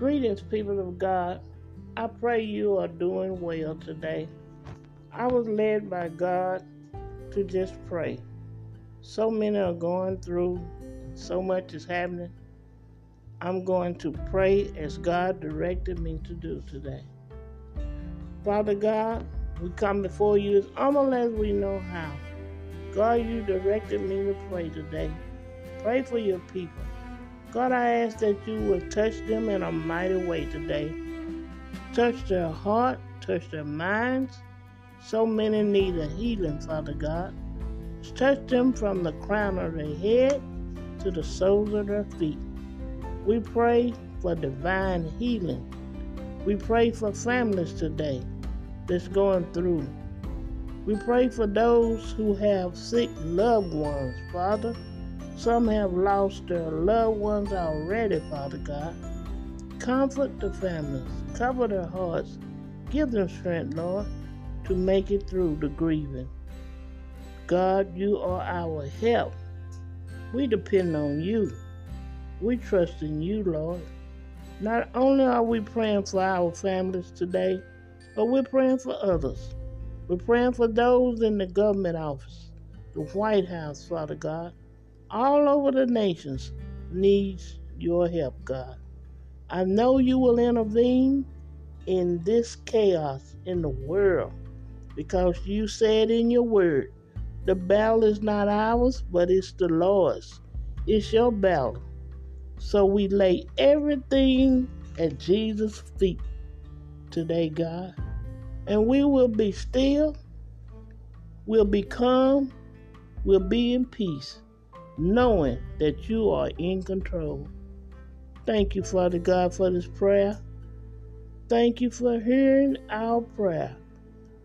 Greetings, people of God. I pray you are doing well today. I was led by God to just pray. So many are going through, so much is happening. I'm going to pray as God directed me to do today. Father God, we come before you as humble as we know how. God, you directed me to pray today. Pray for your people. God, I ask that you would touch them in a mighty way today. Touch their heart, touch their minds. So many need a healing, Father God. Touch them from the crown of their head to the soles of their feet. We pray for divine healing. We pray for families today that's going through. We pray for those who have sick loved ones, Father. Some have lost their loved ones already, Father God. Comfort the families, cover their hearts, give them strength, Lord, to make it through the grieving. God, you are our help. We depend on you. We trust in you, Lord. Not only are we praying for our families today, but we're praying for others. We're praying for those in the government office, the White House, Father God. All over the nations needs your help, God. I know you will intervene in this chaos in the world because you said in your word, the battle is not ours, but it's the Lord's. It's your battle. So we lay everything at Jesus' feet today, God. And we will be still, we'll be calm, we'll be in peace, knowing that you are in control. Thank you, Father God, for this prayer. Thank you for hearing our prayer.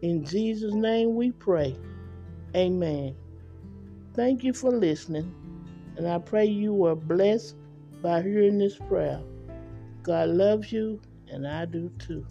In Jesus' name we pray. Amen. Thank you for listening, and I pray you were blessed by hearing this prayer. God loves you, and I do too.